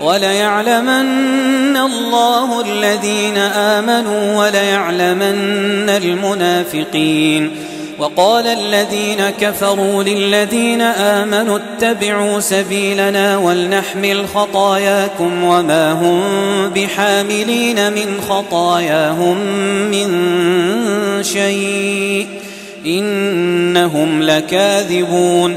وليعلمن الله الذين آمنوا وليعلمن المنافقين. وقال الذين كفروا للذين آمنوا اتبعوا سبيلنا ولنحمل خطاياكم وما هم بحاملين من خطاياهم من شيء إنهم لكاذبون.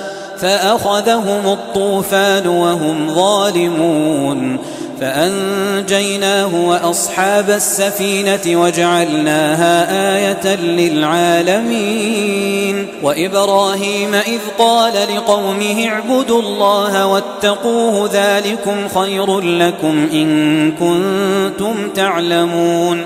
فأخذهم الطوفان وهم ظالمون فأنجيناه وأصحاب السفينة وجعلناها آية للعالمين وإبراهيم إذ قال لقومه اعبدوا الله واتقوه ذلكم خير لكم إن كنتم تعلمون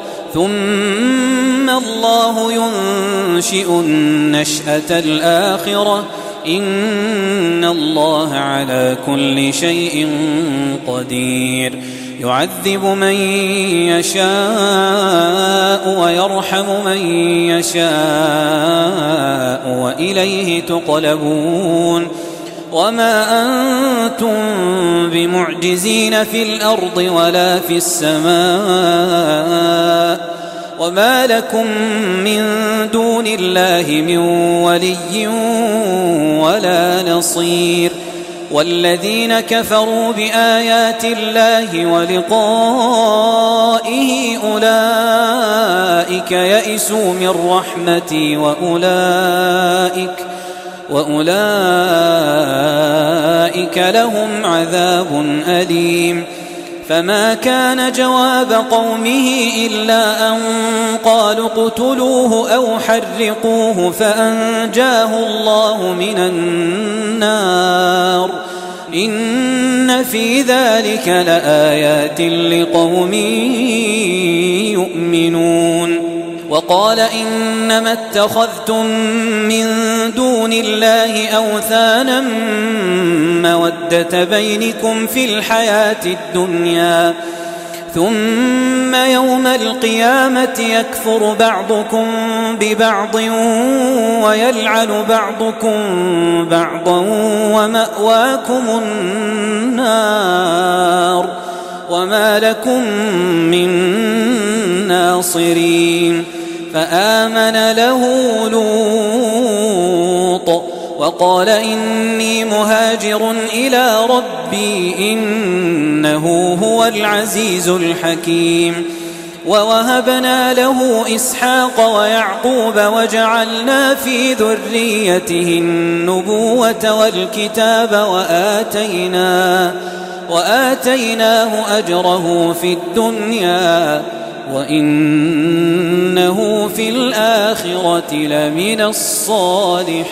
ثم الله ينشئ النشأة الآخرة. إن الله على كل شيء قدير. يعذب من يشاء ويرحم من يشاء وإليه تقلبون. وما أنتم بمعجزين في الأرض ولا في السماء وما لكم من دون الله من ولي ولا نصير والذين كفروا بآيات الله ولقائه أولئك يئسوا من رحمتي وأولئك وأولئك لهم عذاب أليم فما كان جواب قومه إلا أن قالوا اقتلوه أو حرقوه فأنجاه الله من النار. إن في ذلك لآيات لقوم يؤمنون. وقال إنما اتخذتم من دون الله أوثانا مودة بينكم في الحياة الدنيا. ثم يوم القيامة يكفر بعضكم ببعض ويلعن بعضكم بعضا ومأواكم النار وما لكم من ناصرين. فآمن له لوط وقال إني مهاجر إلى ربي إنه هو العزيز الحكيم. ووهبنا له إسحاق ويعقوب وجعلنا في ذريته النبوة والكتاب وآتيناه وآتيناه أجره في الدنيا وإنه في الآخرة لمن الصالحين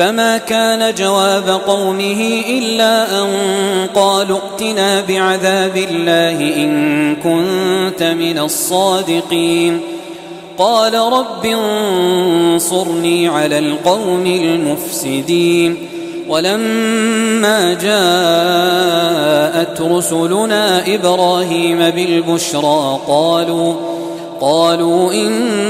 فما كان جواب قومه إلا أن قالوا ائتنا بعذاب الله إن كنت من الصادقين قال رب انصرني على القوم المفسدين ولما جاءت رسلنا إبراهيم بالبشرى قالوا قالوا إنا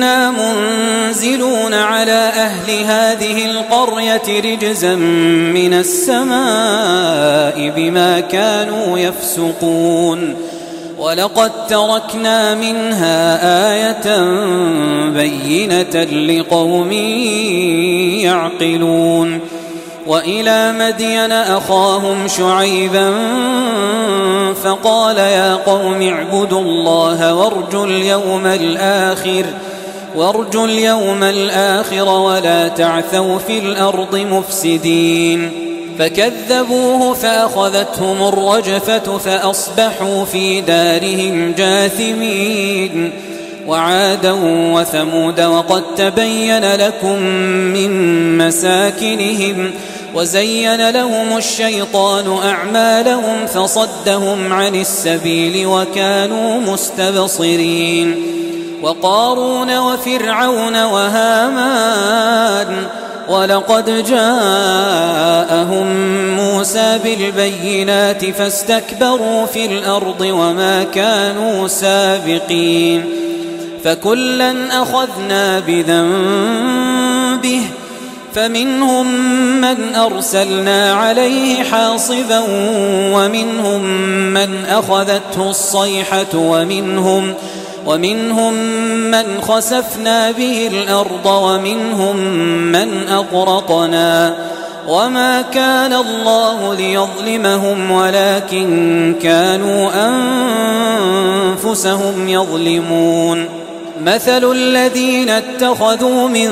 إنا منزلون على أهل هذه القرية رجزا من السماء بما كانوا يفسقون. ولقد تركنا منها آية بينة لقوم يعقلون. وإلى مدين أخاهم شعيبا فقال يا قوم اعبدوا الله وارجوا اليوم الآخر. وارجوا اليوم الآخر ولا تعثوا في الأرض مفسدين. فكذبوه فأخذتهم الرجفة فأصبحوا في دارهم جاثمين. وعادا وثمود وقد تبين لكم من مساكنهم وزين لهم الشيطان أعمالهم فصدهم عن السبيل وكانوا مستبصرين. وقارون وفرعون وهامان ولقد جاءهم موسى بالبينات فاستكبروا في الأرض وما كانوا سابقين فكلا أخذنا بذنبه فمنهم من أرسلنا عليه حاصبا ومنهم من أخذته الصيحة ومنهم ومنهم من خسفنا به الأرض ومنهم من أقرقنا وما كان الله ليظلمهم ولكن كانوا أنفسهم يظلمون. مثل الذين اتخذوا من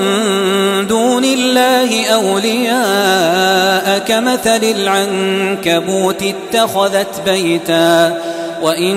دون الله أولياء كمثل العنكبوت اتخذت بيتا وإن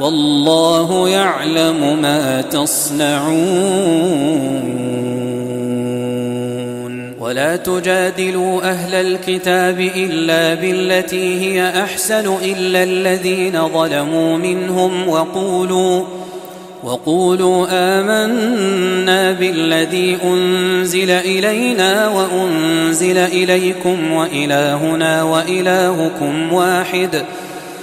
والله يعلم ما تصنعون. ولا تجادلوا أهل الكتاب إلا بالتي هي أحسن إلا الذين ظلموا منهم وقولوا وقولوا آمنا بالذي أنزل إلينا وأنزل إليكم وإلهنا وإلهكم واحد.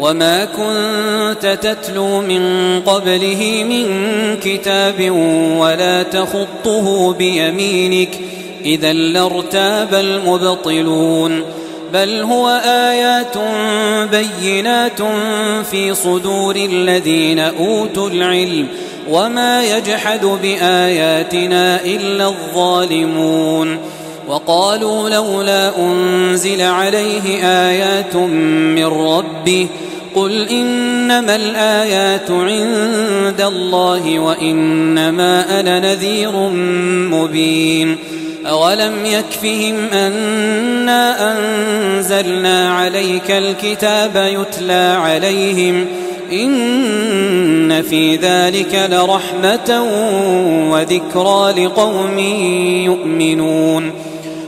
وما كنت تتلو من قبله من كتاب ولا تخطه بيمينك إذا لارتاب المبطلون بل هو آيات بينات في صدور الذين أوتوا العلم وما يجحد بآياتنا إلا الظالمون وقالوا لولا أنزل عليه آيات من ربه قل إنما الآيات عند الله وإنما أنا نذير مبين أولم يكفهم أنا أنزلنا عليك الكتاب يتلى عليهم ۖ إن في ذلك لرحمة وذكرى لقوم يؤمنون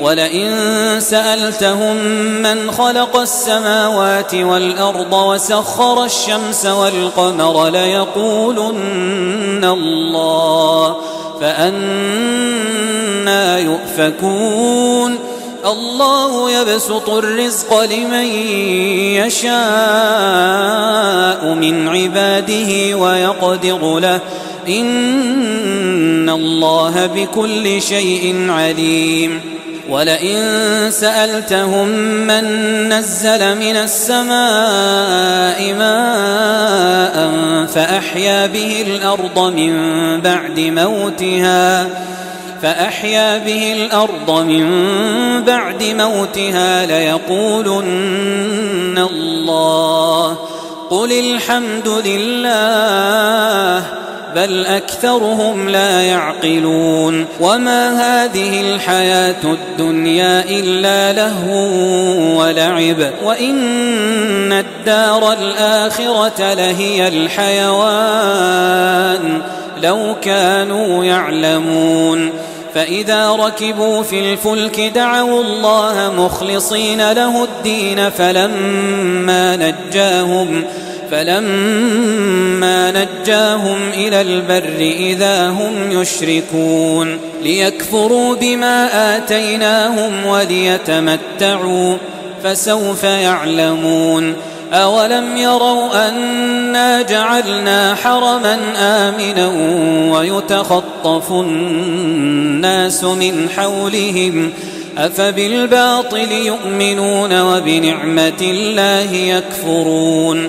ولئن سألتهم من خلق السماوات والأرض وسخر الشمس والقمر ليقولن الله فأنا يؤفكون. الله يبسط الرزق لمن يشاء من عباده ويقدر له. إن الله بكل شيء عليم. ولئن سألتهم من نزل من السماء ماء فأحيا به الأرض من بعد موتها فأحيا به الأرض من بعد موتها ليقولن الله قل الحمد لله بل أكثرهم لا يعقلون وما هذه الحياة الدنيا إلا لهو ولعب وإن الدار الآخرة لهي الحيوان لو كانوا يعلمون فإذا ركبوا في الفلك دعوا الله مخلصين له الدين فلما نجاهم فلما نجاهم إلى البر إذا هم يشركون ليكفروا بما آتيناهم وليتمتعوا فسوف يعلمون أولم يروا أنا جعلنا حرما آمنا ويتخطف الناس من حولهم أفبالباطل يؤمنون وبنعمة الله يكفرون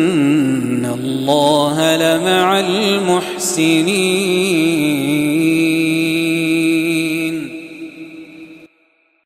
الله لمع المحسنين.